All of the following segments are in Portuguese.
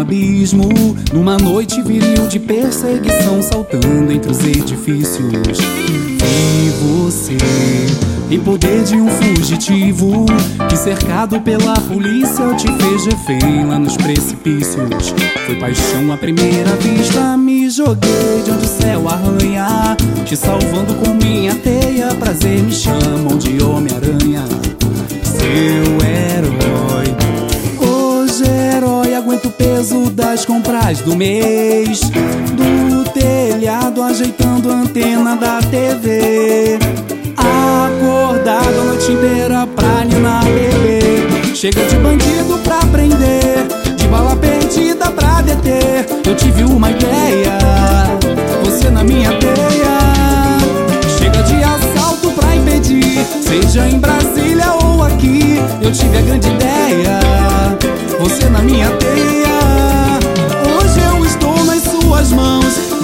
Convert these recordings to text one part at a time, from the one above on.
abismo, numa noite viril de perseguição, saltando entre os edifícios. E você, em poder de um fugitivo, que cercado pela polícia te fez refém lá nos precipícios. Foi paixão à primeira vista, me joguei de onde o céu arranha, te salvando com minha teia. Prazer me chamam de Homem-Aranha, peso das compras do mês. Do telhado, ajeitando a antena da TV. Acordado a noite inteira pra ninar bebê. Chega de bandido pra prender, de bala perdida pra deter. Eu tive uma ideia, você na minha teia. Chega de assalto pra impedir, seja em Brasília ou aqui. Eu tive a grande ideia,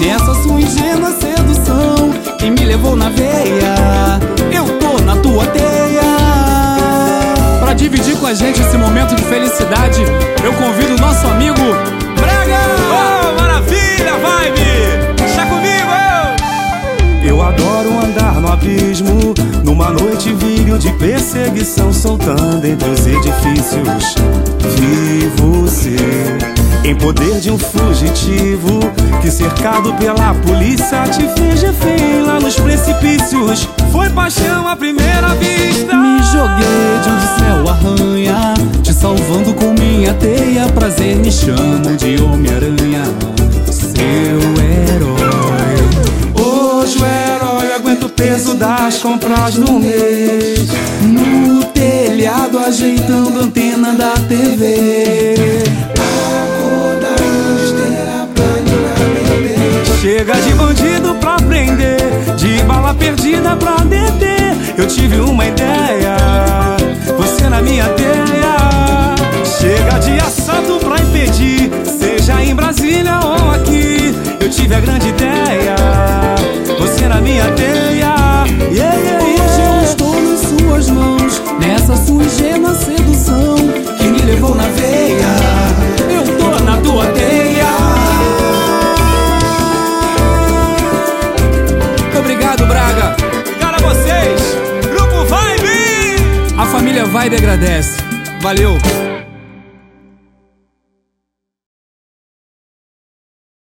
nessa sua ingênua sedução. Quem me levou na veia, eu tô na tua teia. Pra dividir com a gente esse momento de felicidade, eu convido o nosso amigo Braga! Oh, maravilha, vibe! Deixa comigo! Eu adoro andar no abismo, numa noite de perseguição, soltando entre os edifícios. Vi você em poder de um fugitivo, que cercado pela polícia te fez refém lá nos precipícios. Foi paixão à primeira vista! Me joguei de onde céu arranha, te salvando com minha teia. Prazer me chamam de Homem-Aranha, seu herói. Peso das compras do mês. No telhado, ajeitando a antena da TV. Chega de bandido pra prender, de bala perdida pra deter. Eu tive uma ideia, você na minha teia. Chega de assalto pra impedir, seja em Brasília ou aqui. Eu tive a grande ideia, Vibe agradece. Valeu.